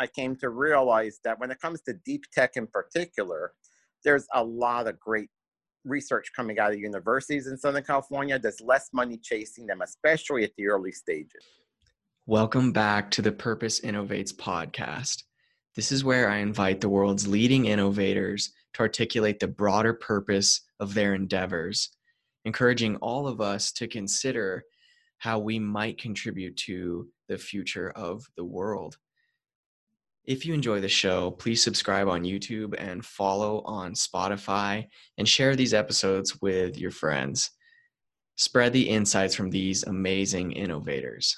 I came to realize that when it comes to deep tech in particular, there's a lot of great research coming out of universities in Southern California. There's less money chasing them, especially at the early stages. Welcome back to the Purpose Innovates podcast. This is where I invite the world's leading innovators to articulate the broader purpose of their endeavors, encouraging all of us to consider how we might contribute to the future of the world. If you enjoy the show, please subscribe on YouTube and follow on Spotify and share these episodes with your friends. Spread the insights from these amazing innovators.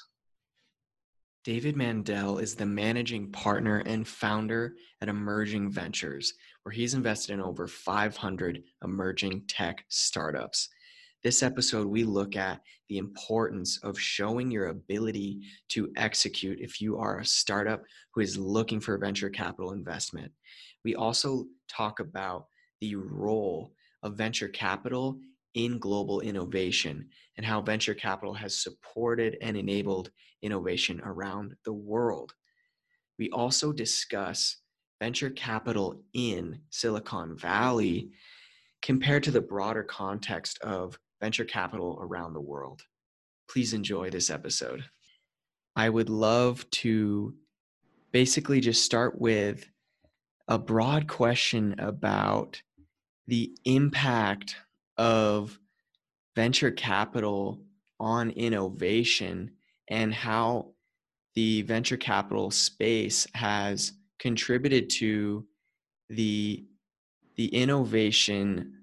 David Mandel is the managing partner and founder at Emerging Ventures, where he's invested in over 500 emerging tech startups. This episode, we look at the importance of showing your ability to execute if you are a startup who is looking for venture capital investment. We also talk about the role of venture capital in global innovation and how venture capital has supported and enabled innovation around the world. We also discuss venture capital in Silicon Valley compared to the broader context of venture capital around the world. Please enjoy this episode. I would love to basically just start with a broad question about the impact of venture capital on innovation and how the venture capital space has contributed to the the innovation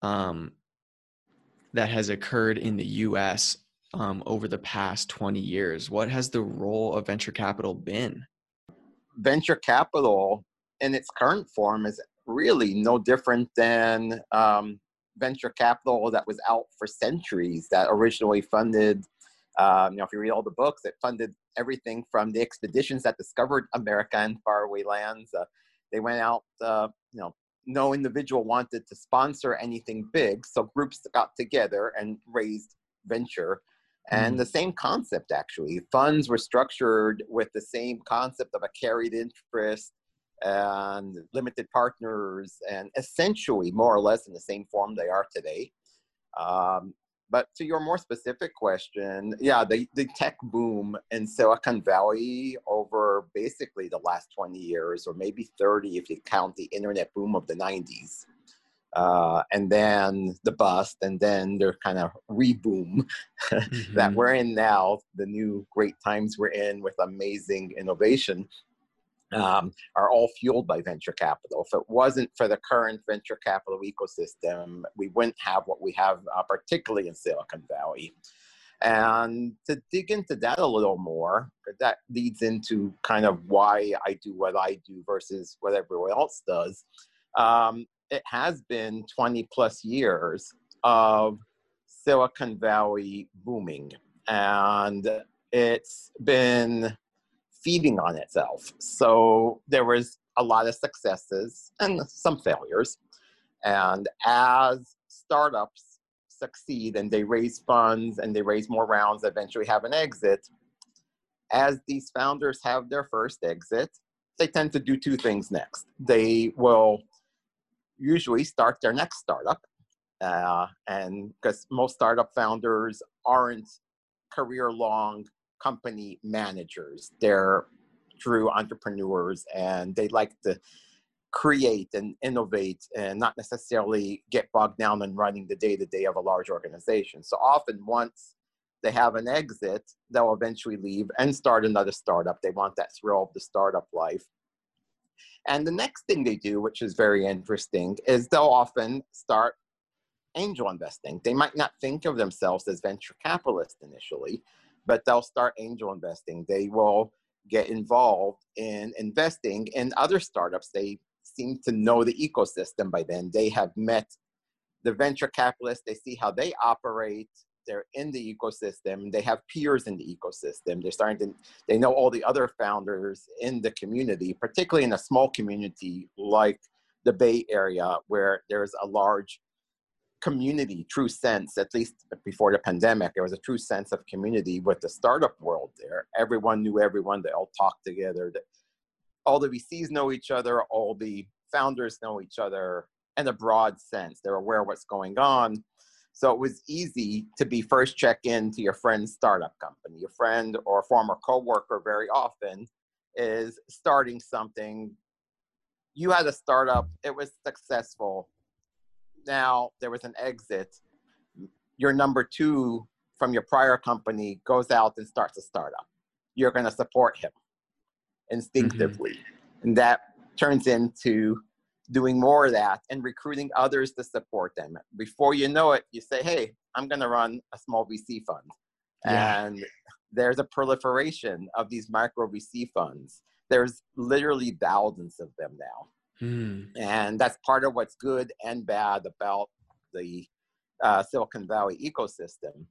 um, that has occurred in the US um, over the past 20 years? What has the role of venture capital been? Venture capital in its current form is really no different than um, venture capital that was out for centuries that originally funded um, you know if you read all the books it funded everything from the expeditions that discovered america and faraway lands uh, they went out uh, you know no individual wanted to sponsor anything big, so groups got together and raised venture. And mm. the same concept, actually. Funds were structured with the same concept of a carried interest and limited partners, and essentially more or less in the same form they are today. Um, but to your more specific question, yeah, the, the tech boom in Silicon Valley over basically the last 20 years, or maybe 30 if you count the internet boom of the 90s. Uh, and then the bust, and then their kind of reboom mm-hmm. that we're in now, the new great times we're in with amazing innovation um, are all fueled by venture capital. If it wasn't for the current venture capital ecosystem, we wouldn't have what we have, uh, particularly in Silicon Valley. And to dig into that a little more, that leads into kind of why I do what I do versus what everyone else does. Um, it has been 20 plus years of Silicon Valley booming. And it's been feeding on itself. So there was a lot of successes and some failures. And as startups succeed and they raise funds and they raise more rounds, eventually have an exit, as these founders have their first exit, they tend to do two things next. They will usually start their next startup. Uh, and because most startup founders aren't career long company managers. They're true entrepreneurs and they like to create and innovate and not necessarily get bogged down in running the day to day of a large organization. So often, once they have an exit, they'll eventually leave and start another startup. They want that thrill of the startup life. And the next thing they do, which is very interesting, is they'll often start angel investing. They might not think of themselves as venture capitalists initially, but they'll start angel investing. They will get involved in investing in other startups. They seem to know the ecosystem by then. They have met the venture capitalists, they see how they operate. They're in the ecosystem. They have peers in the ecosystem. They're starting to, they know all the other founders in the community, particularly in a small community like the Bay Area, where there's a large community, true sense, at least before the pandemic, there was a true sense of community with the startup world there. Everyone knew everyone, they all talked together. all the VCs know each other, all the founders know each other in a broad sense. They're aware of what's going on. So it was easy to be first check in to your friend's startup company. Your friend or former coworker very often is starting something. You had a startup, it was successful. Now there was an exit. Your number two from your prior company goes out and starts a startup. You're going to support him instinctively. Mm-hmm. And that turns into doing more of that and recruiting others to support them. Before you know it, you say, hey, I'm going to run a small VC fund. Yeah. And there's a proliferation of these micro VC funds. There's literally thousands of them now. Mm. And that's part of what's good and bad about the uh, Silicon Valley ecosystem.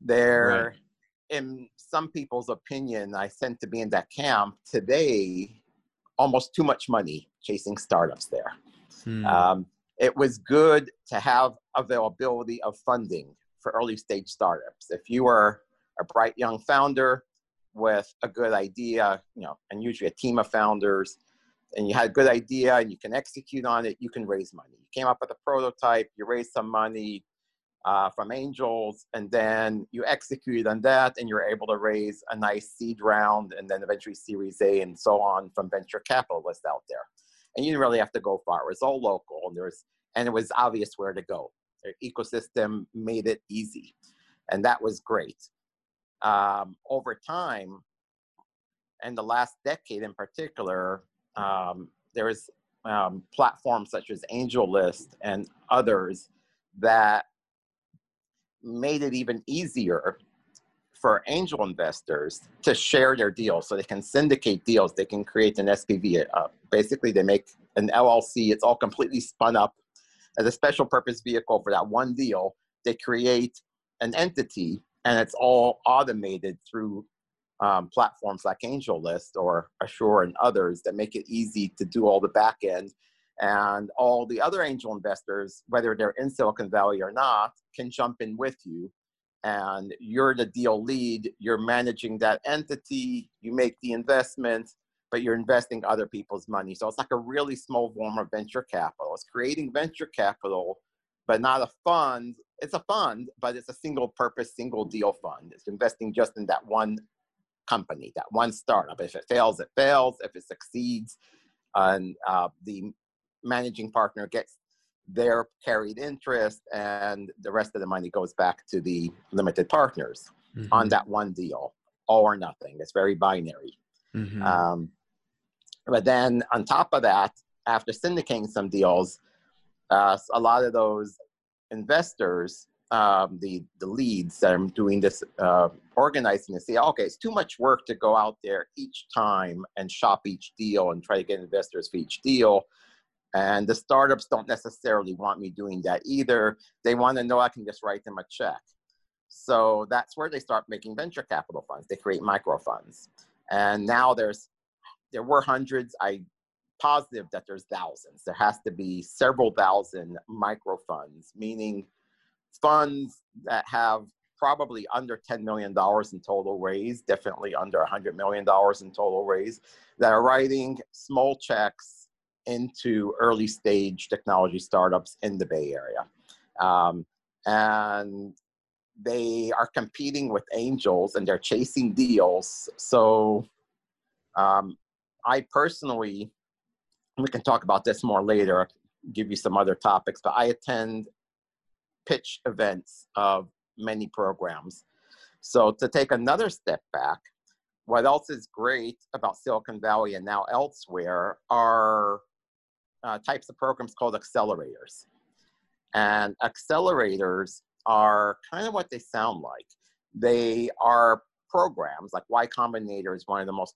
There, right. in some people's opinion, I tend to be in that camp today almost too much money chasing startups there. Hmm. Um, it was good to have availability of funding for early stage startups. If you were a bright young founder with a good idea, you know, and usually a team of founders, and you had a good idea and you can execute on it, you can raise money. You came up with a prototype, you raised some money, uh, from angels, and then you execute on that, and you're able to raise a nice seed round, and then eventually Series A and so on from venture capitalists out there. And you didn't really have to go far; it was all local, and there was, and it was obvious where to go. Their ecosystem made it easy, and that was great. Um, over time, and the last decade in particular, um, there is um, platforms such as AngelList and others that made it even easier for angel investors to share their deals so they can syndicate deals. They can create an spv uh, basically they make an llc it's all completely spun up as a special purpose vehicle for that one deal. They create an entity and it's all automated through um, platforms like angellist or assure and others that make it easy to do all the back end and all the other angel investors, whether they're in Silicon Valley or not, can jump in with you. And you're the deal lead, you're managing that entity, you make the investment, but you're investing other people's money. So it's like a really small form of venture capital. It's creating venture capital, but not a fund. It's a fund, but it's a single purpose, single deal fund. It's investing just in that one company, that one startup. If it fails, it fails. If it succeeds, and uh, the managing partner gets their carried interest and the rest of the money goes back to the limited partners mm-hmm. on that one deal all or nothing it's very binary mm-hmm. um, but then on top of that after syndicating some deals uh, a lot of those investors um, the the leads that I'm doing this uh, organizing and say, okay, it's too much work to go out there each time and shop each deal and try to get investors for each deal. And the startups don't necessarily want me doing that either. They want to know I can just write them a check. So that's where they start making venture capital funds. They create micro funds. And now there's there were hundreds. I positive that there's thousands. There has to be several thousand micro funds, meaning funds that have probably under $10 million in total raise, definitely under $100 million in total raise, that are writing small checks into early stage technology startups in the Bay Area. Um, and they are competing with angels and they're chasing deals. So um, I personally, we can talk about this more later, give you some other topics, but I attend pitch events of many programs. So to take another step back, what else is great about Silicon Valley and now elsewhere are uh, types of programs called accelerators. And accelerators are kind of what they sound like. They are programs, like Y Combinator is one of the most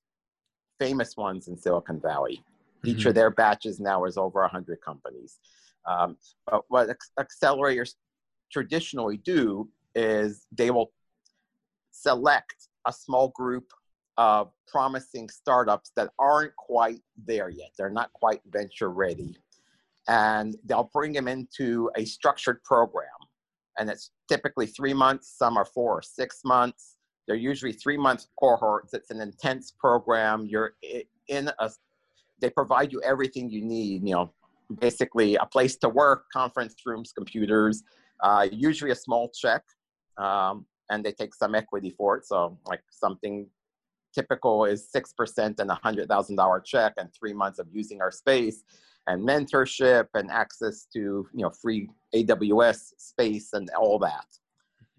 famous ones in Silicon Valley. Mm-hmm. Each of mm-hmm. their batches now is over 100 companies. Um, but what accelerators traditionally do is they will select a small group of promising startups that aren't quite there yet. They're not quite venture ready. And they'll bring them into a structured program. And it's typically three months, some are four or six months. They're usually three month cohorts. It's an intense program. You're in a they provide you everything you need you know basically a place to work conference rooms computers uh, usually a small check um, and they take some equity for it so like something typical is 6% and a $100000 check and three months of using our space and mentorship and access to you know free aws space and all that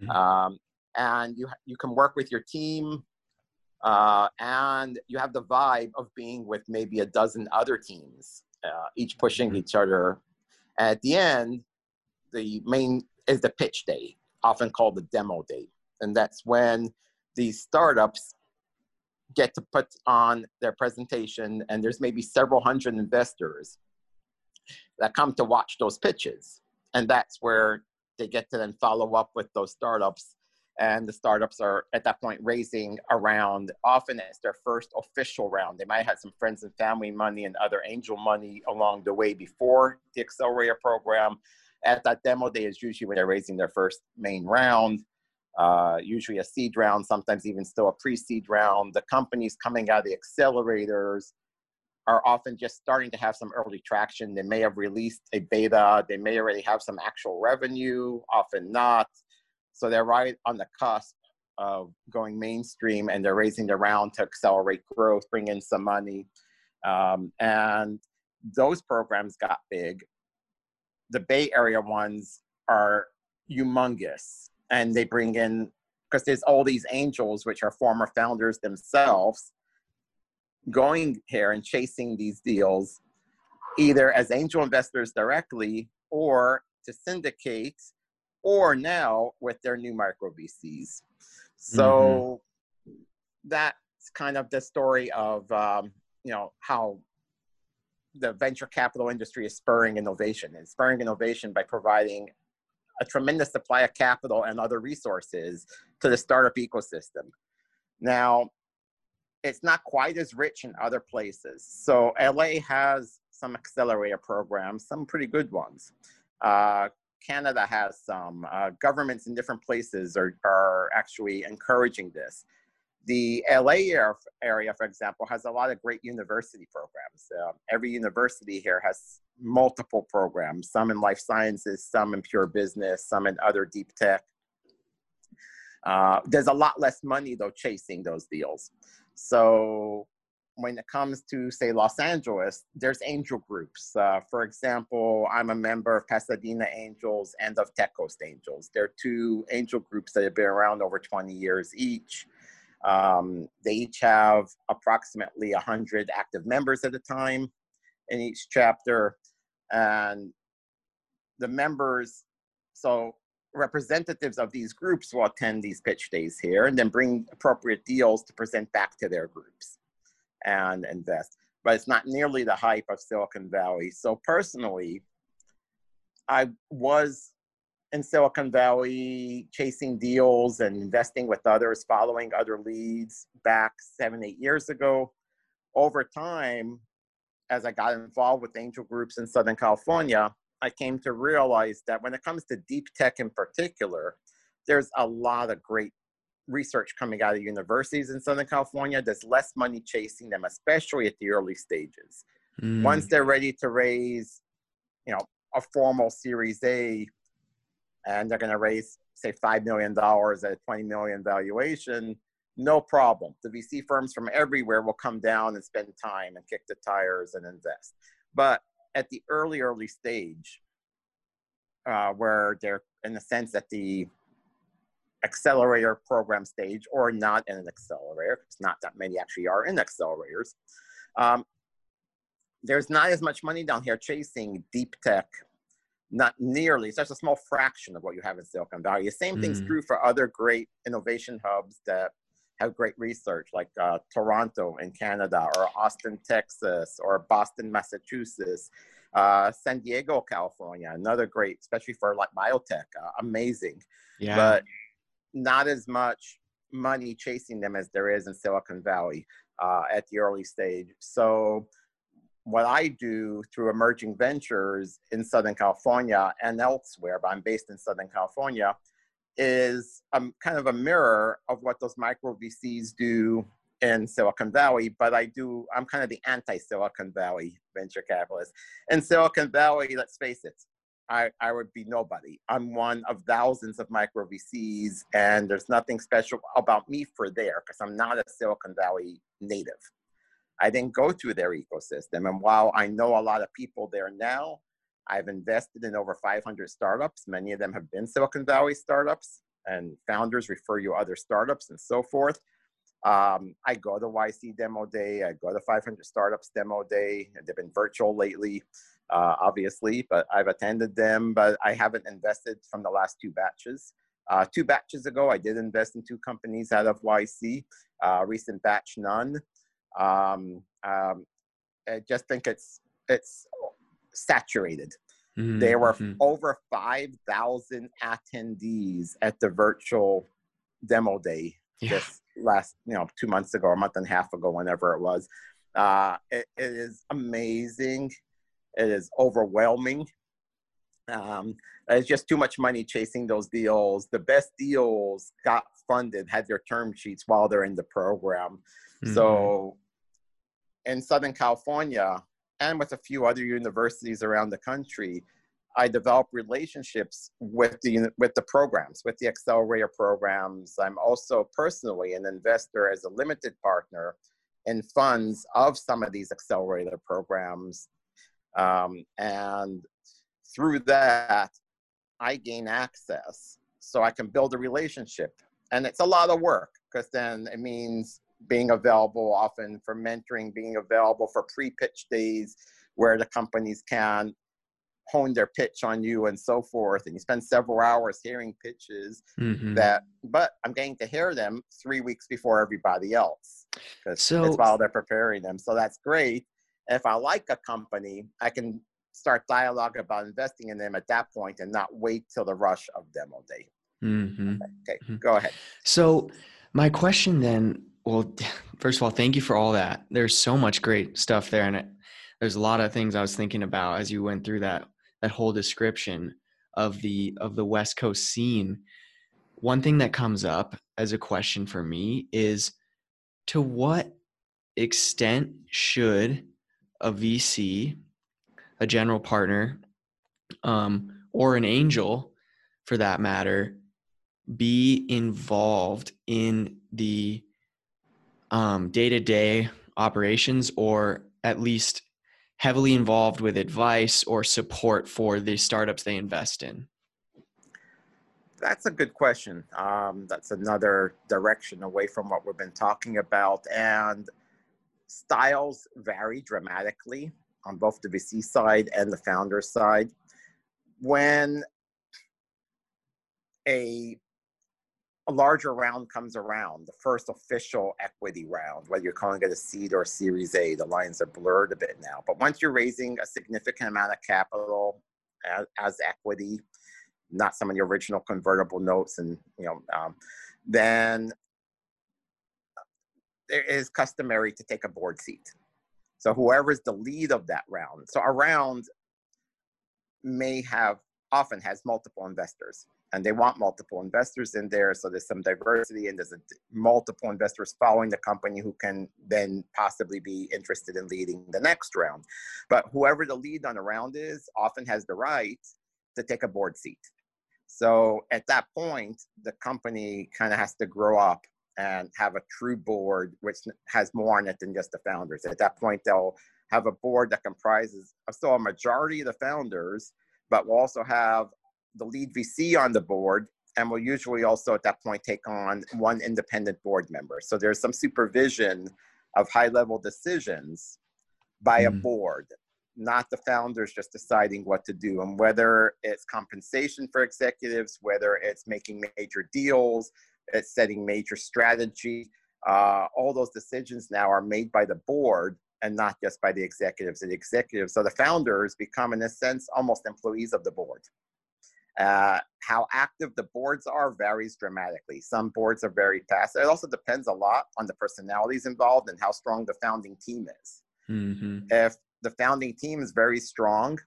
mm-hmm. um, and you you can work with your team uh, and you have the vibe of being with maybe a dozen other teams, uh, each pushing mm-hmm. each other. At the end, the main is the pitch day, often called the demo day, and that's when these startups get to put on their presentation, and there's maybe several hundred investors that come to watch those pitches, and that's where they get to then follow up with those startups. And the startups are at that point raising around often it's their first official round. They might have some friends and family money and other angel money along the way before the accelerator program at that demo day is usually when they're raising their first main round uh, usually a seed round sometimes even still a pre-seed round. The companies coming out of the accelerators are often just starting to have some early traction. They may have released a beta. They may already have some actual revenue. Often not. So they're right on the cusp of going mainstream and they're raising the round to accelerate growth, bring in some money. Um, and those programs got big. The Bay Area ones are humongous and they bring in, because there's all these angels, which are former founders themselves, going here and chasing these deals, either as angel investors directly or to syndicate or now with their new micro VCs. So mm-hmm. that's kind of the story of um, you know how the venture capital industry is spurring innovation and spurring innovation by providing a tremendous supply of capital and other resources to the startup ecosystem. Now, it's not quite as rich in other places. So LA has some accelerator programs, some pretty good ones. Uh, Canada has some. Uh, governments in different places are, are actually encouraging this. The LA area, for example, has a lot of great university programs. Uh, every university here has multiple programs, some in life sciences, some in pure business, some in other deep tech. Uh, there's a lot less money, though, chasing those deals. So when it comes to say Los Angeles, there's angel groups. Uh, for example, I'm a member of Pasadena Angels and of Tech Coast Angels. They're two angel groups that have been around over 20 years each. Um, they each have approximately 100 active members at a time in each chapter. And the members, so representatives of these groups will attend these pitch days here and then bring appropriate deals to present back to their groups and invest. But it's not nearly the hype of Silicon Valley. So personally, I was in Silicon Valley chasing deals and investing with others, following other leads back seven, eight years ago. Over time, as I got involved with angel groups in Southern California, I came to realize that when it comes to deep tech in particular, there's a lot of great research coming out of universities in Southern California, there's less money chasing them, especially at the early stages. Mm. Once they're ready to raise, you know, a formal Series A, and they're going to raise, say, $5 million at a 20 million valuation, no problem. The VC firms from everywhere will come down and spend time and kick the tires and invest. But at the early, early stage, uh, where they're in the sense that the accelerator program stage or not in an accelerator, because not that many actually are in accelerators. Um, there's not as much money down here chasing deep tech, not nearly, just a small fraction of what you have in Silicon Valley. The same mm. thing's true for other great innovation hubs that have great research, like uh, Toronto in Canada, or Austin, Texas, or Boston, Massachusetts. Uh, San Diego, California, another great, especially for like biotech, uh, amazing. Yeah. But not as much money chasing them as there is in Silicon Valley uh, at the early stage. So, what I do through emerging ventures in Southern California and elsewhere, but I'm based in Southern California, is um, kind of a mirror of what those micro VCs do in Silicon Valley, but I do, I'm kind of the anti Silicon Valley venture capitalist. In Silicon Valley, let's face it, I, I would be nobody. I'm one of thousands of micro VCs, and there's nothing special about me for there because I'm not a Silicon Valley native. I didn't go through their ecosystem. And while I know a lot of people there now, I've invested in over 500 startups. Many of them have been Silicon Valley startups, and founders refer you other startups and so forth. Um, I go to YC Demo Day, I go to 500 Startups Demo Day. They've been virtual lately, uh, obviously, but I've attended them, but I haven't invested from the last two batches. Uh, two batches ago, I did invest in two companies out of YC. Uh, recent batch, none. Um, um, I just think it's it's saturated. Mm-hmm. There were mm-hmm. over 5,000 attendees at the virtual demo day yeah. just last, you know, two months ago, a month and a half ago, whenever it was. Uh, it, it is amazing. It is overwhelming. Um, it's just too much money chasing those deals. The best deals got funded, had their term sheets while they're in the program. Mm-hmm. So in Southern California and with a few other universities around the country, I developed relationships with the with the programs, with the accelerator programs. I'm also personally an investor as a limited partner in funds of some of these accelerator programs, um, and through that, I gain access so I can build a relationship. And it's a lot of work because then it means being available often for mentoring, being available for pre-pitch days where the companies can hone their pitch on you and so forth and you spend several hours hearing pitches mm-hmm. that but i'm getting to hear them three weeks before everybody else because so, it's while they're preparing them so that's great if i like a company i can start dialogue about investing in them at that point and not wait till the rush of demo day mm-hmm. okay mm-hmm. go ahead so my question then well, first of all, thank you for all that. There's so much great stuff there, and it, there's a lot of things I was thinking about as you went through that that whole description of the of the West Coast scene. One thing that comes up as a question for me is to what extent should a VC, a general partner, um, or an angel, for that matter, be involved in the um, day-to-day operations or at least heavily involved with advice or support for the startups they invest in? That's a good question. Um, that's another direction away from what we've been talking about. And styles vary dramatically on both the VC side and the founder side. When a a larger round comes around, the first official equity round, whether you're calling it a seed or a series A, the lines are blurred a bit now. But once you're raising a significant amount of capital as, as equity, not some of the original convertible notes, and you know, um, then it is customary to take a board seat. So whoever's the lead of that round. So a round may have often has multiple investors and they want multiple investors in there. So there's some diversity and there's a, multiple investors following the company who can then possibly be interested in leading the next round. But whoever the lead on the round is often has the right to take a board seat. So at that point the company kind of has to grow up and have a true board which has more on it than just the founders. At that point they'll have a board that comprises still a majority of the founders but we'll also have the lead VC on the board, and will usually also at that point take on one independent board member. So there's some supervision of high level decisions by mm. a board, not the founders just deciding what to do. And whether it's compensation for executives, whether it's making major deals, it's setting major strategy, uh, all those decisions now are made by the board and not just by the executives. The executives, so the founders become, in a sense, almost employees of the board. Uh, how active the boards are varies dramatically. Some boards are very passive. It also depends a lot on the personalities involved and how strong the founding team is. Mm-hmm. If the founding team is very strong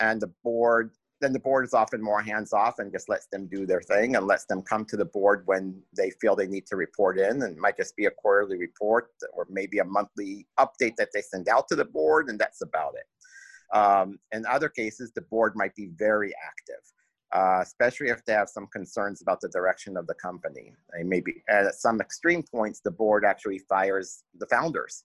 and the board then the board is often more hands off and just lets them do their thing and lets them come to the board when they feel they need to report in. And might just be a quarterly report or maybe a monthly update that they send out to the board, and that's about it. Um, in other cases, the board might be very active. Uh, especially if they have some concerns about the direction of the company. They maybe at some extreme points, the board actually fires the founders.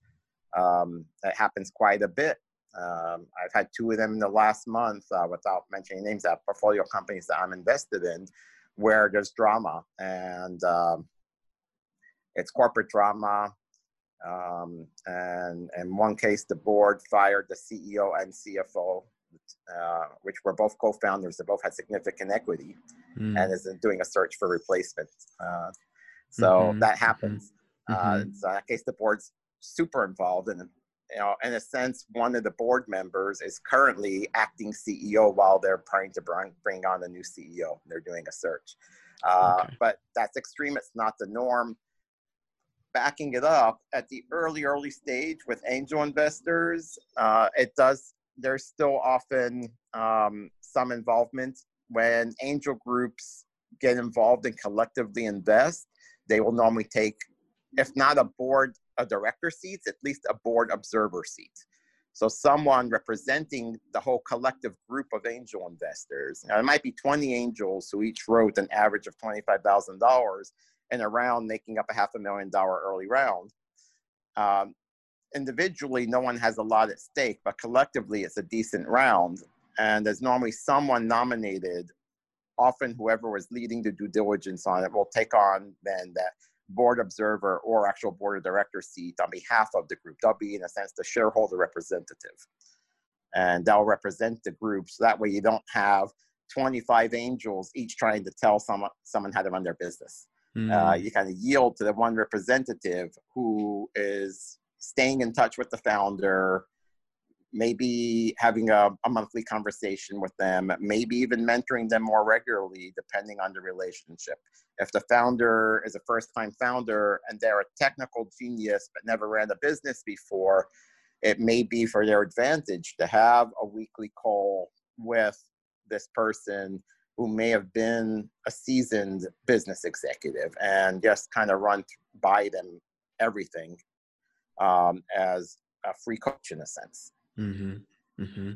Um, that happens quite a bit. Um, I've had two of them in the last month, uh, without mentioning names, at portfolio companies that I'm invested in, where there's drama and um, it's corporate drama. Um, and in one case, the board fired the CEO and CFO, uh, which were both co-founders. They both had significant equity, mm. and is doing a search for replacement. Uh, so mm-hmm. that happens. Mm-hmm. Uh, so in that case, the board's super involved, and you know, in a sense, one of the board members is currently acting CEO while they're trying to bring, bring on a new CEO. They're doing a search. Uh, okay. But that's extreme. It's not the norm. Backing it up at the early, early stage with angel investors, uh, it does, there's still often um, some involvement. When angel groups get involved and collectively invest, they will normally take, if not a board a director seat, at least a board observer seat. So someone representing the whole collective group of angel investors. Now, it might be 20 angels who each wrote an average of $25,000 in a round making up a half a million dollar early round. Um, individually, no one has a lot at stake, but collectively, it's a decent round. And there's normally someone nominated, often whoever was leading the due diligence on it will take on then that board observer or actual board of director seat on behalf of the group. They'll be, in a sense, the shareholder representative. And they'll represent the group. So that way you don't have 25 angels each trying to tell someone, someone how to run their business. Mm. Uh, you kind of yield to the one representative who is staying in touch with the founder, maybe having a, a, monthly conversation with them, maybe even mentoring them more regularly, depending on the relationship. If the founder is a first time founder and they're a technical genius but never ran a business before, it may be for their advantage to have a weekly call with this person who may have been a seasoned business executive and just kind of run by them everything um, as a free coach in a sense. Mm-hmm. Mm-hmm.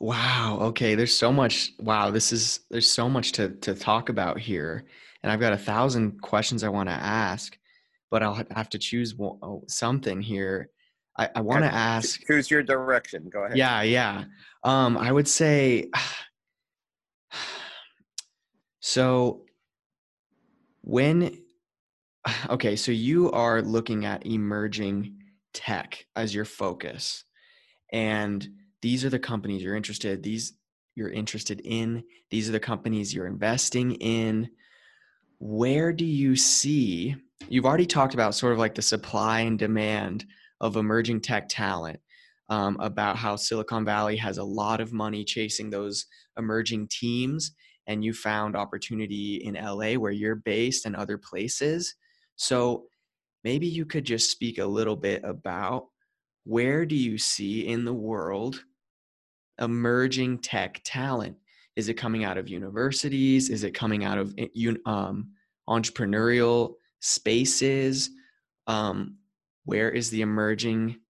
Wow. Okay. There's so much. Wow. This is there's so much to to talk about here, and I've got a thousand questions I want to ask, but I'll have to choose oh, something here. I, I want to ask. Choose your direction. Go ahead. Yeah. Yeah. Um, I would say. So, when okay, so you are looking at emerging tech as your focus and these are the companies you're interested these you're interested in these are the companies you're investing in. Where do you see you've already talked about sort of like the supply and demand of emerging tech talent um, about how silicon valley has a lot of money chasing those emerging teams and you found opportunity in la where you're based and other places so maybe you could just speak a little bit about where do you see in the world emerging tech talent? Is it coming out of universities? Is it coming out of eh, um, entrepreneurial spaces? Um, where is the emerging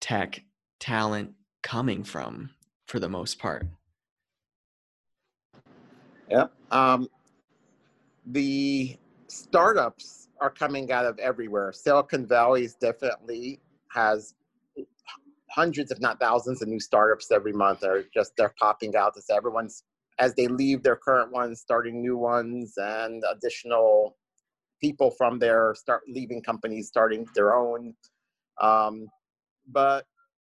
tech talent coming from for the most part? Yeah. Um, the startups are coming out of everywhere. Silicon Valley definitely has hundreds, if not thousands, of new startups every month. They're just they're popping out as everyone's as they leave their current ones, starting new ones, and additional people from their start leaving companies, starting their own. Um, but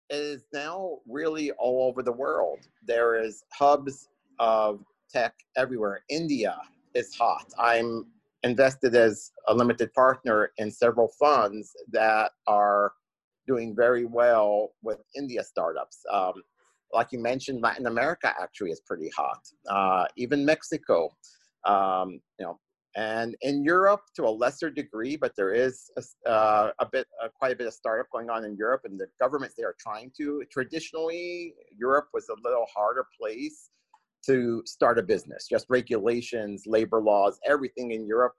it is now really all over the world. There is hubs of tech everywhere. India is hot. I'm invested as a limited partner in several funds that are doing very well with India startups. Um, like you mentioned, Latin America actually is pretty hot. Uh, even Mexico, um, you know, and in Europe to a lesser degree, but there is a, uh, a bit, uh, quite a bit of startup going on in Europe, and the governments they are trying to. Traditionally, Europe was a little harder place to start a business. Just regulations, labor laws, everything in Europe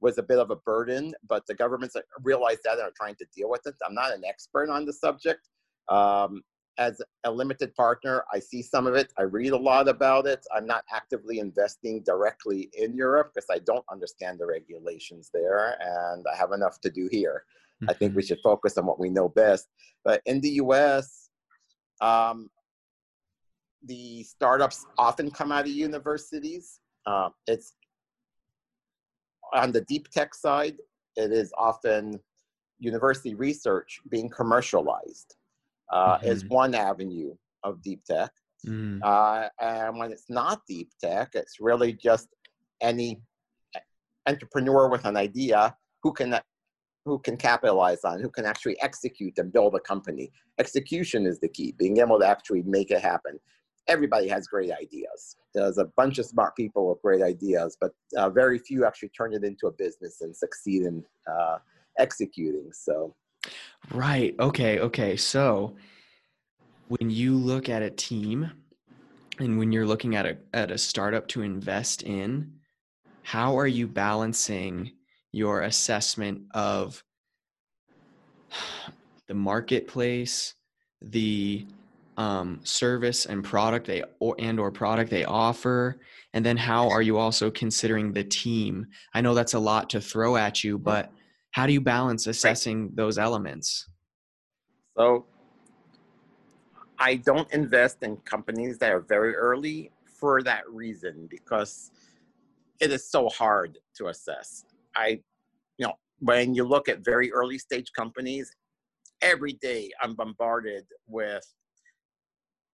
was a bit of a burden, but the governments realized that and are trying to deal with it. I'm not an expert on the subject. Um, as a limited partner, I see some of it. I read a lot about it. I'm not actively investing directly in Europe because I don't understand the regulations there, and I have enough to do here. Mm-hmm. I think we mm-hmm. should focus on what we know best. But in the US, um, the startups often come out of universities. Uh, it's on the deep tech side, it is often university research being commercialized uh, mm-hmm. is one avenue of deep tech. Mm. Uh, and when it's not deep tech, it's really just any entrepreneur with an idea who can who can capitalize on, who can actually execute and build a company. Execution is the key, being able to actually make it happen. Everybody has great ideas. There's a bunch of smart people with great ideas, but uh, very few actually turn it into a business and succeed in uh, executing. So Right. Okay. Okay. So when you look at a team and when you're looking at a at a startup to invest in, how are you balancing your assessment of the marketplace, the um, service and product they or and or product they offer, and then how are you also considering the team? I know that's a lot to throw at you, but how do you balance assessing those elements? So I don't invest in companies that are very early for that reason because it is so hard to assess. I, you know, when you look at very early stage companies, every day I'm bombarded with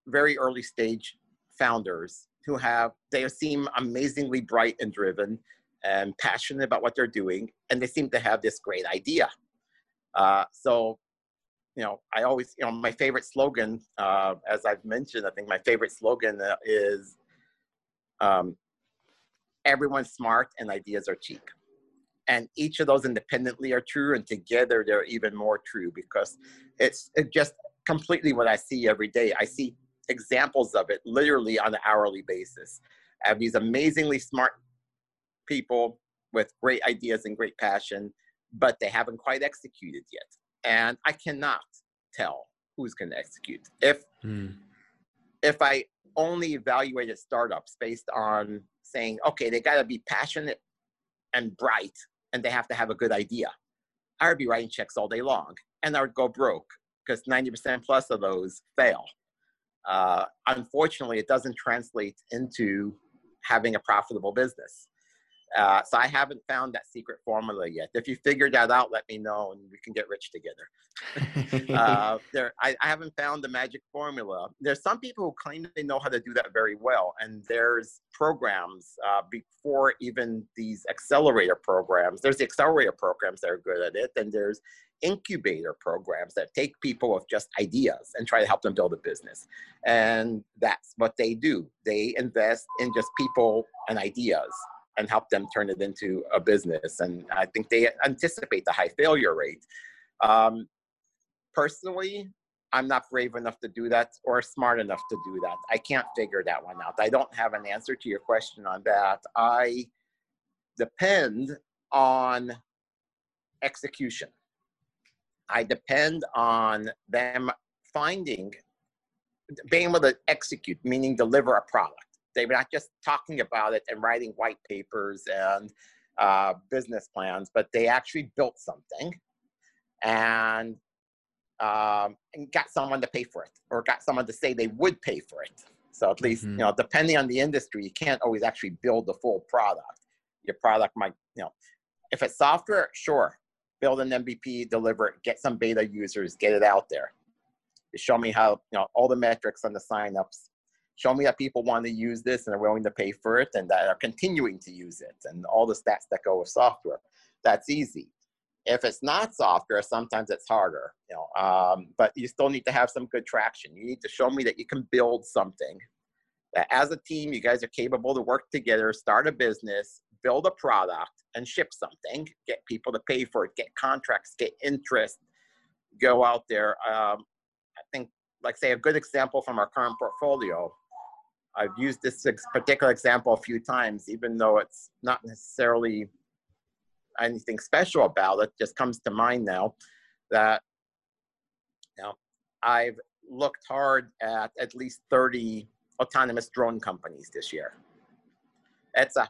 very early stage founders who have, they seem amazingly bright and driven and passionate about what they're doing, and they seem to have this great idea. Uh, so, you know, I always, you know, my favorite slogan, uh, as I've mentioned, I think my favorite slogan uh, is um, everyone's smart and ideas are cheap. And each of those independently are true, and together they're even more true because it's, it's just completely what I see every day. I see examples of it literally on an hourly basis. I have these amazingly smart people with great ideas and great passion, but they haven't quite executed yet. And I cannot tell who's going to execute. If mm. if I only evaluated startups based on saying, okay, they got to be passionate and bright, and they have to have a good idea, I would be writing checks all day long, and I would go broke because 90% plus of those fail. Uh, unfortunately, it doesn't translate into having a profitable business. Uh, so I haven't found that secret formula yet. If you figure that out, let me know and we can get rich together. uh, there, I, I, haven't found the magic formula. There's some people who claim they know how to do that very well, and there's programs uh, before even these accelerator programs. There's the accelerator programs that are good at it, and there's incubator programs that take people with just ideas and try to help them build a business. And that's what they do. They invest in just people and ideas and help them turn it into a business. And I think they anticipate the high failure rate. Um, personally, I'm not brave enough to do that or smart enough to do that. I can't figure that one out. I don't have an answer to your question on that. I depend on execution. I depend on them finding, being able to execute, meaning deliver a product they were not just talking about it and writing white papers and uh, business plans, but they actually built something and, um, and got someone to pay for it or got someone to say they would pay for it. So at least, mm-hmm. you know, depending on the industry, you can't always actually build the full product. Your product might, you know, if it's software, sure, build an MVP, deliver it, get some beta users, get it out there. show me how, you know, all the metrics on the signups, show me that people want to use this and are willing to pay for it and that are continuing to use it and all the stats that go with software. That's easy. If it's not software, sometimes it's harder, you know, um, but you still need to have some good traction. You need to show me that you can build something that as a team, you guys are capable to work together, start a business, build a product and ship something, get people to pay for it, get contracts, get interest, go out there. Um, I think, like say a good example from our current portfolio I've used this particular example a few times, even though it's not necessarily anything special about it, just comes to mind now that you know, I've looked hard at at least 30 autonomous drone companies this year. It's a,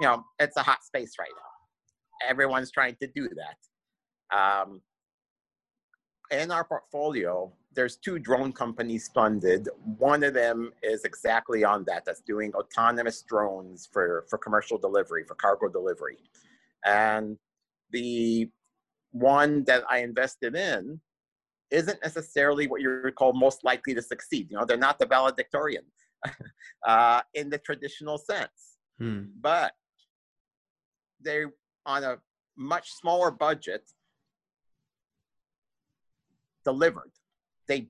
you know, it's a hot space right now. Everyone's trying to do that. Um, in our portfolio, there's two drone companies funded. One of them is exactly on that. That's doing autonomous drones for, for commercial delivery, for cargo delivery. And the one that I invested in isn't necessarily what you would call most likely to succeed. You know, they're not the valedictorian uh, in the traditional sense, hmm. but they're on a much smaller budget delivered. They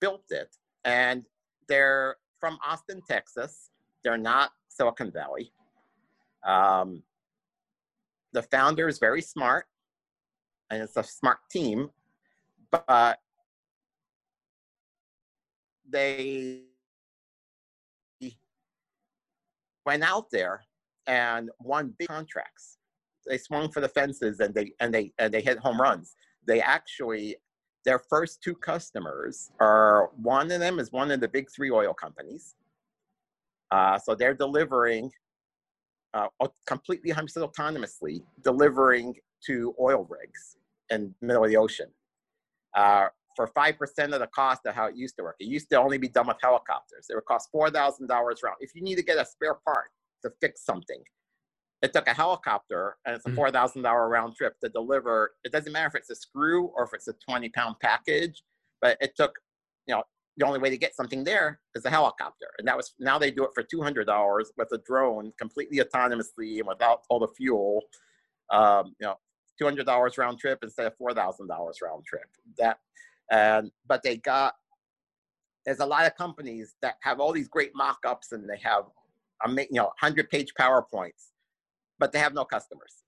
built it, and they're from Austin, Texas. They're not Silicon Valley. Um, the founder is very smart, and it's a smart team, but they went out there and won big contracts. They swung for the fences and they and they and they hit home runs. They actually their first two customers are one of them is one of the big three oil companies. Uh, so they're delivering uh, completely 100% autonomously, delivering to oil rigs in the middle of the ocean uh, for 5% of the cost of how it used to work. It used to only be done with helicopters. It would cost $4,000 round. If you need to get a spare part to fix something, it took a helicopter and it's a mm-hmm. $4,000 round trip to deliver. It doesn't matter if it's a screw or if it's a 20 pound package, but it took, you know, the only way to get something there is a helicopter. And that was, now they do it for $200 with a drone completely autonomously and without all the fuel. Um, you know, $200 round trip instead of $4,000 round trip. That, and, but they got, there's a lot of companies that have all these great mock-ups and they have, you know, 100 page PowerPoints, but they have no customers.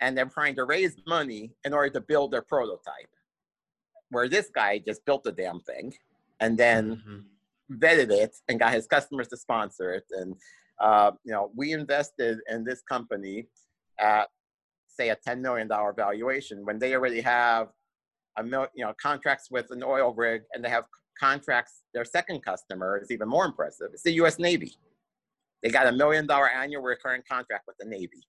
And they're trying to raise money in order to build their prototype. Where this guy just built the damn thing and then mm-hmm. vetted it and got his customers to sponsor it. And, uh, you know, we invested in this company at say a $10 million valuation when they already have a mil, you know, contracts with an oil rig and they have contracts. Their second customer is even more impressive. It's the U.S. Navy. They got a million dollar annual recurring contract with the Navy.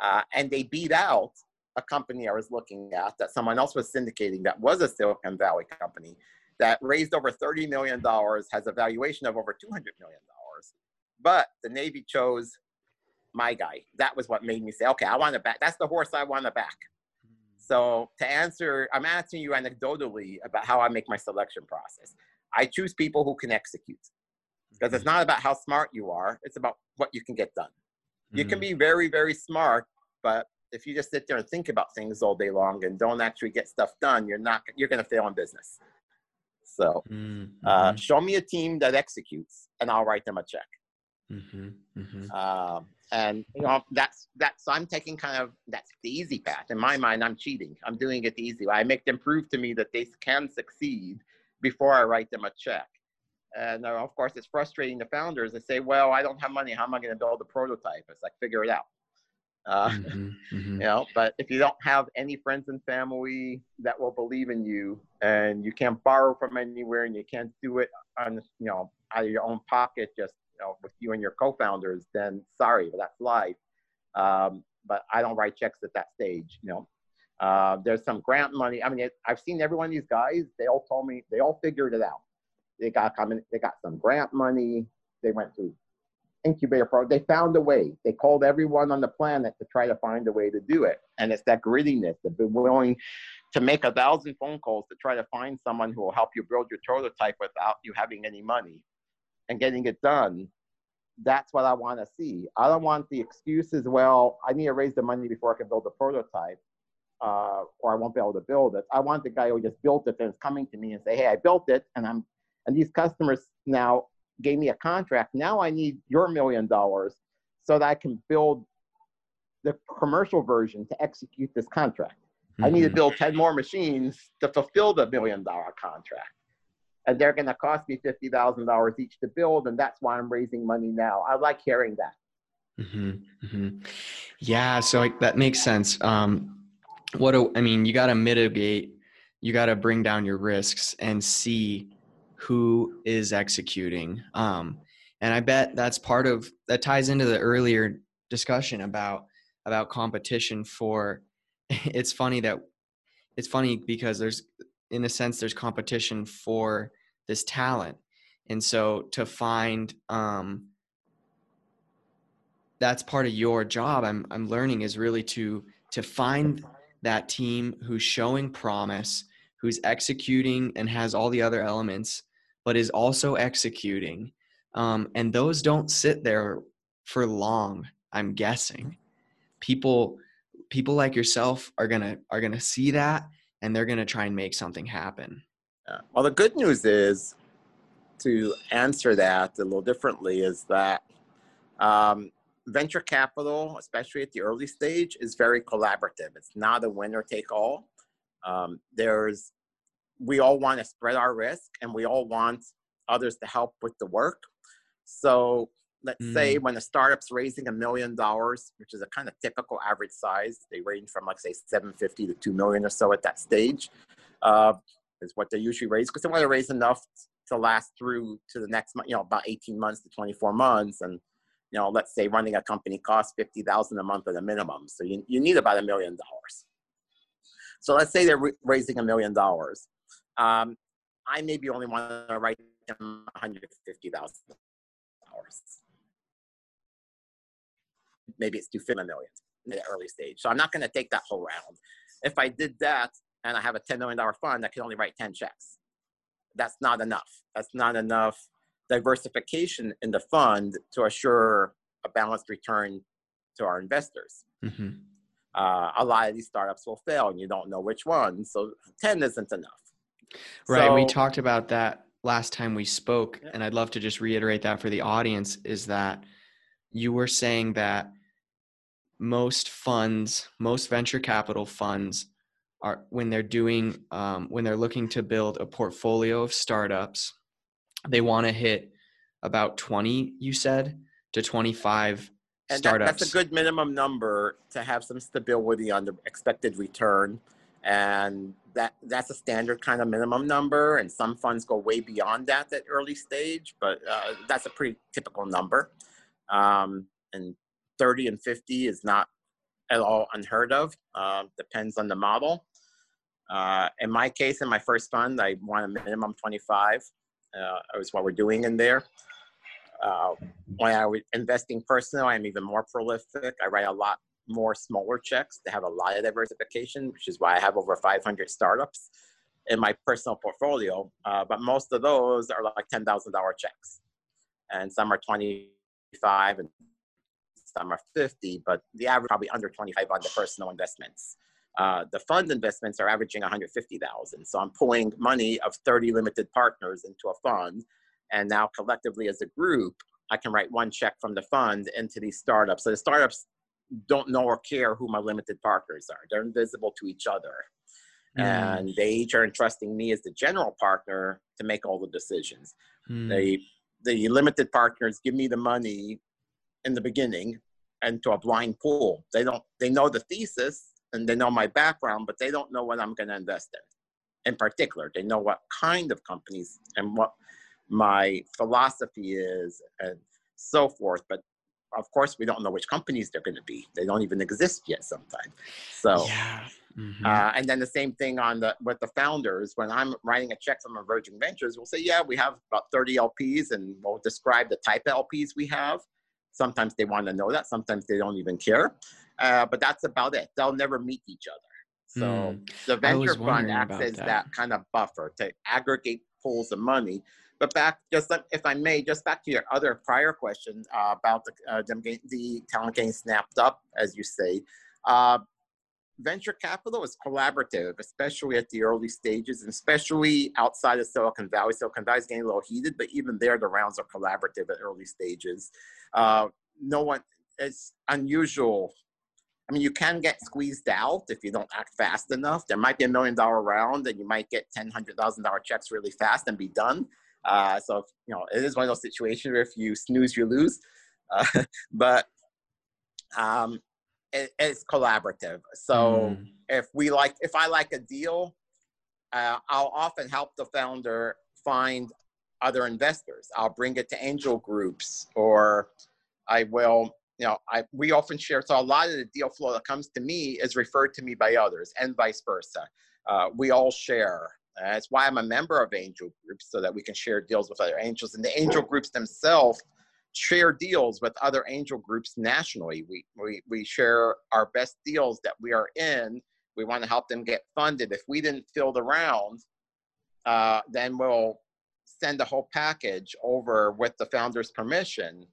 Uh, and they beat out a company I was looking at that someone else was syndicating that was a Silicon Valley company that raised over $30 million, has a valuation of over $200 million. But the Navy chose my guy. That was what made me say, okay, I want to back. That's the horse I want to back. So to answer, I'm answering you anecdotally about how I make my selection process. I choose people who can execute because it's not about how smart you are. It's about what you can get done. You can mm-hmm. be very, very smart, but if you just sit there and think about things all day long and don't actually get stuff done, you're not, you're going to fail in business. So mm-hmm. uh, show me a team that executes and I'll write them a check. Mm-hmm. Mm-hmm. Um, and you know that's that's so I'm taking kind of that's the easy path. In my mind, I'm cheating. I'm doing it the easy way. I make them prove to me that they can succeed before I write them a check. And uh, of course, it's frustrating the founders. They say, "Well, I don't have money. How am I going to build a prototype?" It's like figure it out. Uh, mm-hmm, mm-hmm. You know, but if you don't have any friends and family that will believe in you, and you can't borrow from anywhere, and you can't do it on you know out of your own pocket, just you know, with you and your co-founders, then sorry, but that's life. Um, but I don't write checks at that stage. You know, uh, there's some grant money. I mean, it, I've seen every one of these guys. They all told me they all figured it out. They got. They got some grant money. They went through incubator program. They found a way. They called everyone on the planet to try to find a way to do it. And it's that grittiness, the willing to make a thousand phone calls to try to find someone who will help you build your prototype without you having any money and getting it done, that's what I want to see. I don't want the excuses, well, I need to raise the money before I can build the prototype, uh, or I won't be able to build it. I want the guy who just built it and is coming to me and say, hey, I built it, and I'm, and these customers now gave me a contract. Now I need your million dollars so that I can build the commercial version to execute this contract. Mm-hmm. I need to mm-hmm. build 10 more machines to fulfill the million dollar contract. and they're going to cost me fifty thousand dollars each to build, and that's why I'm raising money now. I like hearing that. Mm-hmm, mm-hmm. Yeah, so like, that makes sense. Um, what do, I mean, you got to mitigate, you got to bring down your risks and see who is executing. Um, and I bet that's part of that ties into the earlier discussion about about competition for. It's funny that it's funny because there's in a sense there's competition for this talent, and so to find um, that's part of your job i'm i'm learning is really to to find that team who's showing promise who's executing and has all the other elements but is also executing um, and those don't sit there for long i'm guessing people people like yourself are gonna are gonna see that and they're gonna try and make something happen yeah. well the good news is to answer that a little differently is that um, venture capital, especially at the early stage, is very collaborative. It's not a winner take all. Um, there's, we all want to spread our risk and we all want others to help with the work. So let's mm. say when a startup's raising a million dollars, which is a kind of typical average size, they range from like say 750 to 2 million or so at that stage, uh, is what they usually raise because they want to raise enough to last through to the next month, you know, about 18 months to 24 months. And you know, let's say running a company costs 50,000 a month at a minimum. So you, you need about a million dollars. So let's say they're raising a million dollars. Um, I maybe only want to write them 150,000 dollars. Maybe it's 250 million in the early stage. So I'm not going to take that whole round. If I did that and I have a $10 million fund, I can only write 10 checks. That's not enough. That's not enough diversification in the fund to assure a balanced return to our investors. Mm-hmm. Uh, a lot of these startups will fail and you don't know which one. So 10 isn't enough. Right. So, we talked about that last time we spoke. Yeah. And I'd love to just reiterate that for the audience is that you were saying that most funds, most venture capital funds are when they're doing, um, when they're looking to build a portfolio of startups, they want to hit about 20 you said to 25 and startups that, that's a good minimum number to have some stability on the expected return and that that's a standard kind of minimum number and some funds go way beyond that at early stage but uh, that's a pretty typical number um, and 30 and 50 is not at all unheard of uh, depends on the model uh, in my case in my first fund i want a minimum 25 uh, is what we're doing in there. Uh, when I was investing personally, I'm even more prolific. I write a lot more smaller checks to have a lot of diversification, which is why I have over 500 startups in my personal portfolio. Uh, but most of those are like $10,000 checks, and some are 25 and some are 50, but the average probably under 25 on the personal investments. Uh, the fund investments are averaging 150,000. So I'm pulling money of 30 limited partners into a fund. And now collectively as a group, I can write one check from the fund into these startups. So the startups don't know or care who my limited partners are. They're invisible to each other. Mm. And they each are entrusting me as the general partner to make all the decisions. Mm. They, the limited partners give me the money in the beginning and to a blind pool. They don't, they know the thesis, and they know my background, but they don't know what I'm going to invest in. In particular, they know what kind of companies and what my philosophy is and so forth. But of course, we don't know which companies they're going to be. They don't even exist yet sometimes. So, yeah. Mm-hmm. Uh, and then the same thing on the with the founders. When I'm writing a check from Emerging Ventures, we'll say, yeah, we have about 30 LPs, and we'll describe the type of LPs we have. Sometimes they want to know that. Sometimes they don't even care. Uh, but that's about it. They'll never meet each other. So mm, the venture fund acts as that. that. kind of buffer to aggregate pools of money. But back, just if I may, just back to your other prior question uh, about the, uh, the talent getting snapped up, as you say. Uh, venture capital is collaborative, especially at the early stages, and especially outside of Silicon Valley. Silicon Valley is getting a little heated, but even there, the rounds are collaborative at early stages. Uh, no one, it's unusual I mean, you can get squeezed out if you don't act fast enough. There might be a million dollar round, and you might get ten, hundred thousand dollar checks really fast and be done. Uh, so, if, you know, it is one of those situations where if you snooze, you lose. Uh, but um, it, it's collaborative. So, mm. if we like, if I like a deal, uh, I'll often help the founder find other investors. I'll bring it to angel groups, or I will you know, I we often share. So a lot of the deal flow that comes to me is referred to me by others, and vice versa. Uh, we all share. That's why I'm a member of angel groups, so that we can share deals with other angels. And the angel groups themselves share deals with other angel groups nationally. We we we share our best deals that we are in. We want to help them get funded. If we didn't fill the round, uh, then we'll send the whole package over with the founder's permission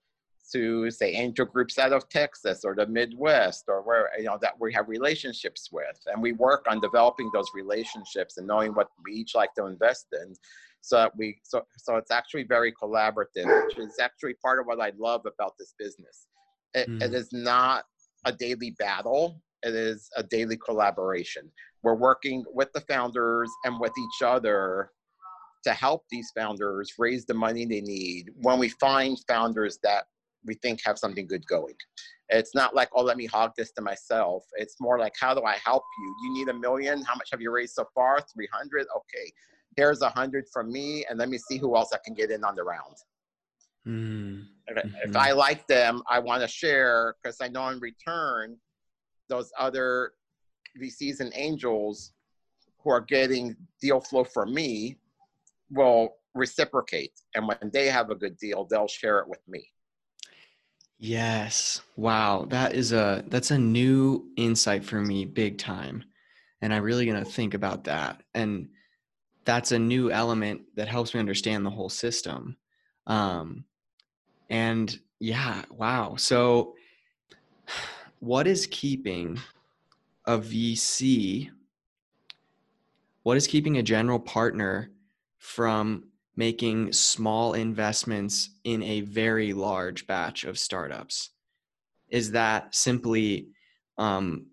to say angel groups out of Texas or the Midwest or where you know that we have relationships with, and we work on developing those relationships and knowing what we each like to invest in. So that we so so it's actually very collaborative, which is actually part of what I love about this business. It, mm. it is not a daily battle; it is a daily collaboration. We're working with the founders and with each other to help these founders raise the money they need when we find founders that we think have something good going. It's not like, oh, let me hog this to myself. It's more like, how do I help you? You need a million. How much have you raised so far? 300. Okay, here's a hundred from me, and let me see who else I can get in on the round. Mm. If, mm-hmm. if I like them, I want to share because I know in return, those other VCs and angels who are getting deal flow from me will reciprocate. And when they have a good deal, they'll share it with me. Yes. Wow. That is a that's a new insight for me big time. And I'm really going to think about that. And that's a new element that helps me understand the whole system. Um and yeah, wow. So what is keeping a VC what is keeping a general partner from making small investments in a very large batch of startups? Is that simply um,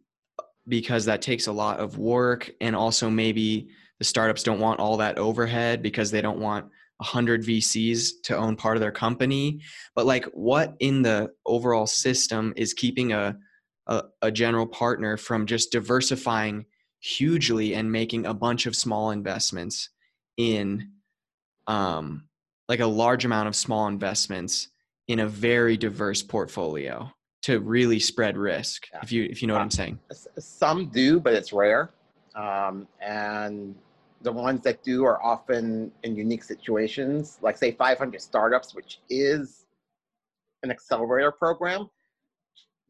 because that takes a lot of work and also maybe the startups don't want all that overhead because they don't want 100 VCs to own part of their company. But like what in the overall system is keeping a, a, a general partner from just diversifying hugely and making a bunch of small investments in um, like a large amount of small investments in a very diverse portfolio to really spread risk yeah. if you if you know what i'm saying. some do but it's rare. Um, and the ones that do are often in unique situations like say 500 startups which is an accelerator program.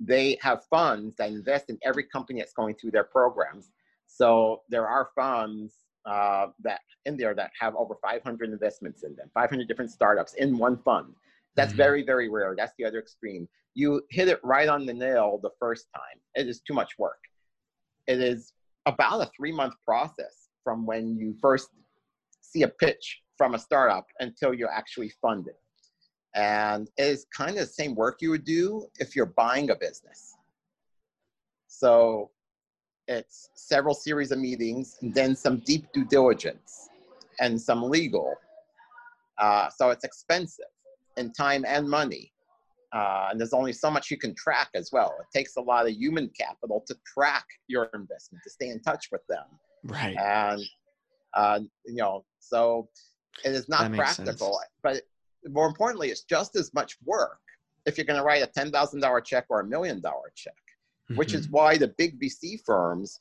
They have funds that invest in every company that's going through their programs. So there are funds uh, that in there that have over 500 investments in them, 500 different startups in one fund. That's mm-hmm. very, very rare. That's the other extreme. You hit it right on the nail the first time. It is too much work. It is about a three month process from when you first see a pitch from a startup until you actually fund it. And it is kind of the same work you would do if you're buying a business. So it's several series of meetings and then some deep due diligence and some legal. Uh, so it's expensive in time and money. Uh, and there's only so much you can track as well. It takes a lot of human capital to track your investment, to stay in touch with them. Right. And, uh, you know, so it is not practical. Sense. But more importantly, it's just as much work if you're going to write a $10,000 check or a million dollar check mm-hmm. which is why the big VC firms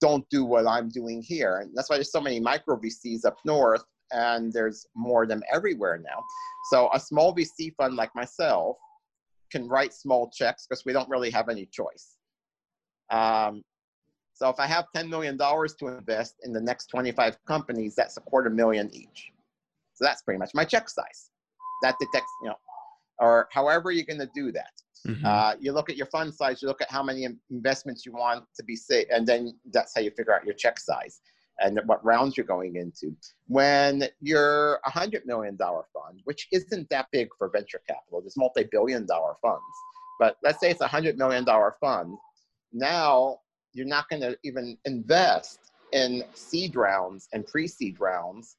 don't do what I'm doing here. And that's why there's so many micro VCs up north, and there's more of them everywhere now. So a small VC fund like myself can write small checks because we don't really have any choice. Um, so if I have $10 million to invest in the next 25 companies, that's a quarter million each. So that's pretty much my check size. That detects, you know, or however you're going to do that. Mm-hmm. Uh, you look at your fund size, you look at how many investments you want to be safe, and then that's how you figure out your check size and what rounds you're going into. When you're a hundred million dollar fund, which isn't that big for venture capital, there's multi-billion dollar funds, but let's say it's a hundred million dollar fund, now you're not going to even invest in seed rounds and pre-seed rounds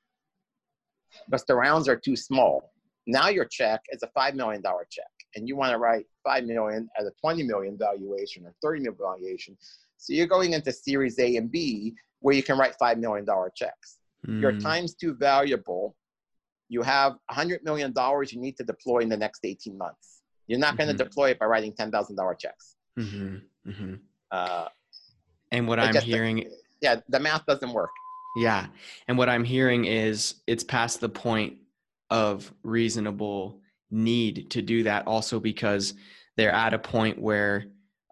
because the rounds are too small. Now your check is a five million dollar check, and you want to write five million at a twenty million valuation or thirty million valuation. So you're going into Series A and B where you can write five million dollar checks. Mm. Your time's too valuable. You have a hundred million dollars you need to deploy in the next eighteen months. You're not mm-hmm. going to deploy it by writing ten thousand dollar checks. Mm-hmm. Mm-hmm. Uh, and what I'm hearing, yeah, the math doesn't work. Yeah, and what I'm hearing is it's past the point of reasonable need to do that. Also, because they're at a point where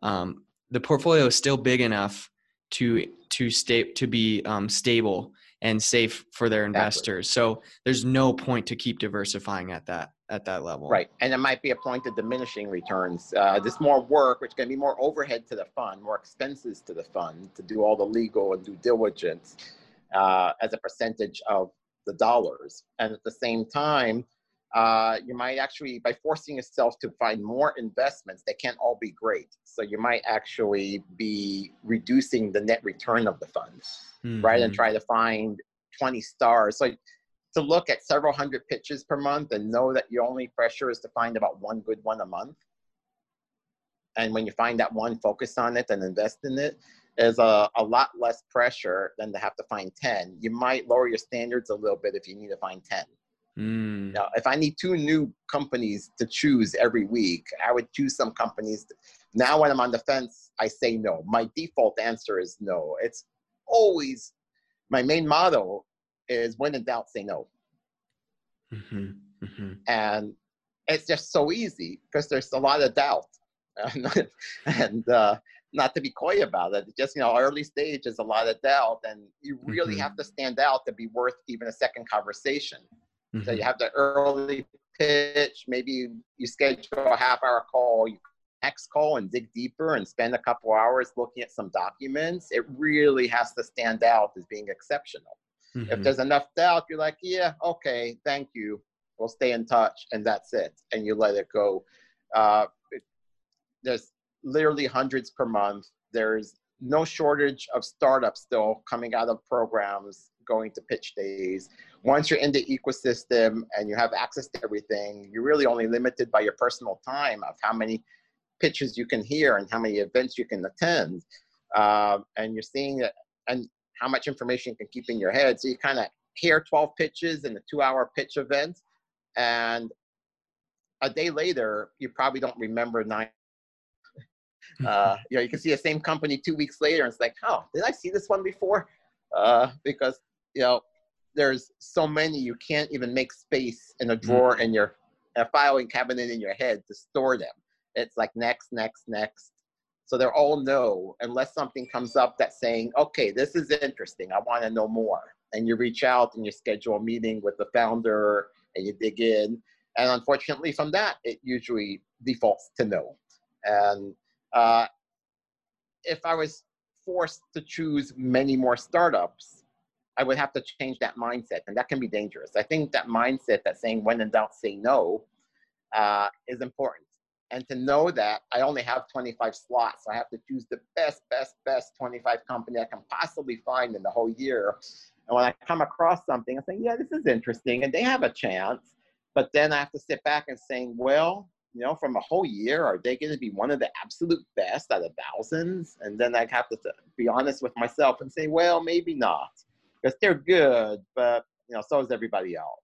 um, the portfolio is still big enough to to stay to be um, stable and safe for their investors. Exactly. So there's no point to keep diversifying at that at that level. Right, and it might be a point of diminishing returns. Uh, there's more work, which can be more overhead to the fund, more expenses to the fund to do all the legal and due diligence uh, as a percentage of the dollars. And at the same time, uh, you might actually, by forcing yourself to find more investments, they can't all be great. So you might actually be reducing the net return of the fund, mm-hmm. right? And try to find 20 stars. So to look at several hundred pitches per month and know that your only pressure is to find about one good one a month. And when you find that one, focus on it and invest in it is a, a lot less pressure than to have to find 10. You might lower your standards a little bit if you need to find 10. Mm. Now, if I need two new companies to choose every week, I would choose some companies. Now, when I'm on the fence, I say no. My default answer is no. It's always my main motto is when in doubt, say no. Mm-hmm. Mm-hmm. And it's just so easy because there's a lot of doubt. and uh, not to be coy about it, just, you know, early stage is a lot of doubt. And you really mm-hmm. have to stand out to be worth even a second conversation. So you mm-hmm. have the early pitch, maybe you schedule a half hour call, you next call and dig deeper and spend a couple hours looking at some documents. It really has to stand out as being exceptional. Mm-hmm. If there's enough doubt, you're like, yeah, okay, thank you. We'll stay in touch, and that's it. And you let it go. Uh, it, there's literally hundreds per month. There's no shortage of startups still coming out of programs going to pitch days. Once you're in the ecosystem and you have access to everything, you're really only limited by your personal time of how many pitches you can hear and how many events you can attend. Uh, and you're seeing it, and how much information you can keep in your head. So you kind of hear 12 pitches in a two hour pitch event. And a day later, you probably don't remember nine. Uh, you know, you can see the same company two weeks later, and it's like, oh, did I see this one before? Uh, because you know, there's so many you can't even make space in a drawer in your a filing cabinet in your head to store them. It's like next, next, next. So they're all no, unless something comes up that's saying, okay, this is interesting. I want to know more. And you reach out and you schedule a meeting with the founder and you dig in. And unfortunately, from that, it usually defaults to no. And uh, if I was forced to choose many more startups, I would have to change that mindset, and that can be dangerous. I think that mindset that saying when in doubt, say no uh, is important and to know that I only have 25 slots. So I have to choose the best, best, best 25 company I can possibly find in the whole year. And when I come across something, I think, yeah, this is interesting, and they have a chance. But then I have to sit back and saying, well, you know, from a whole year, are they going to be one of the absolute best out of thousands? And then I have to be honest with myself and say, well, maybe not, because they're good, but you know, so is everybody else.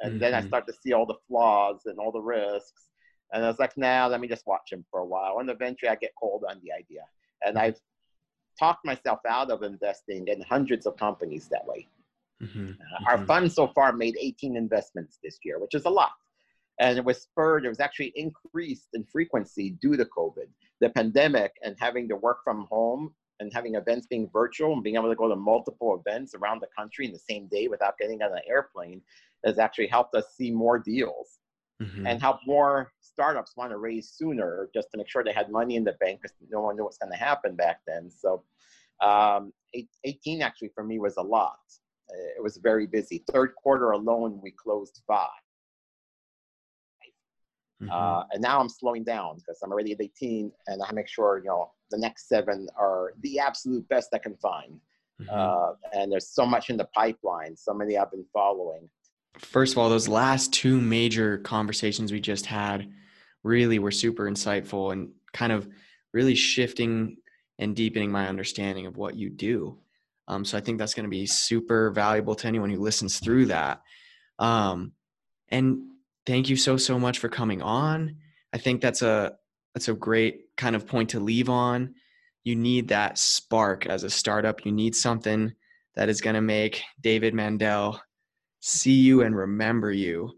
And mm-hmm. then I mm-hmm. start to see all the flaws and all the risks and I was like, nah, let me just watch him for a while. And eventually I get cold on the idea. And I've talked myself out of investing in hundreds of companies that way. Mm-hmm. Uh, our mm-hmm. fund so far made 18 investments this year, which is a lot. And it was spurred, it was actually increased in frequency due to COVID. The pandemic and having to work from home and having events being virtual and being able to go to multiple events around the country in the same day without getting on an airplane has actually helped us see more deals mm-hmm. and help more startups want to raise sooner just to make sure they had money in the bank because no one knew what's going to happen back then. So um, 18 actually for me was a lot. It was very busy. Third quarter alone, we closed five. Mm-hmm. Uh, and now I'm slowing down because I'm already at 18 and I make sure, you know, the next seven are the absolute best I can find. Mm-hmm. Uh, and there's so much in the pipeline, so many I've been following. First of all, those last two major conversations we just had really were super insightful and kind of really shifting and deepening my understanding of what you do. Um, so I think that's going to be super valuable to anyone who listens through that. Um, and thank you so so much for coming on. I think that's a that's a great kind of point to leave on. You need that spark as a startup. You need something that is going to make David Mandel see you and remember you.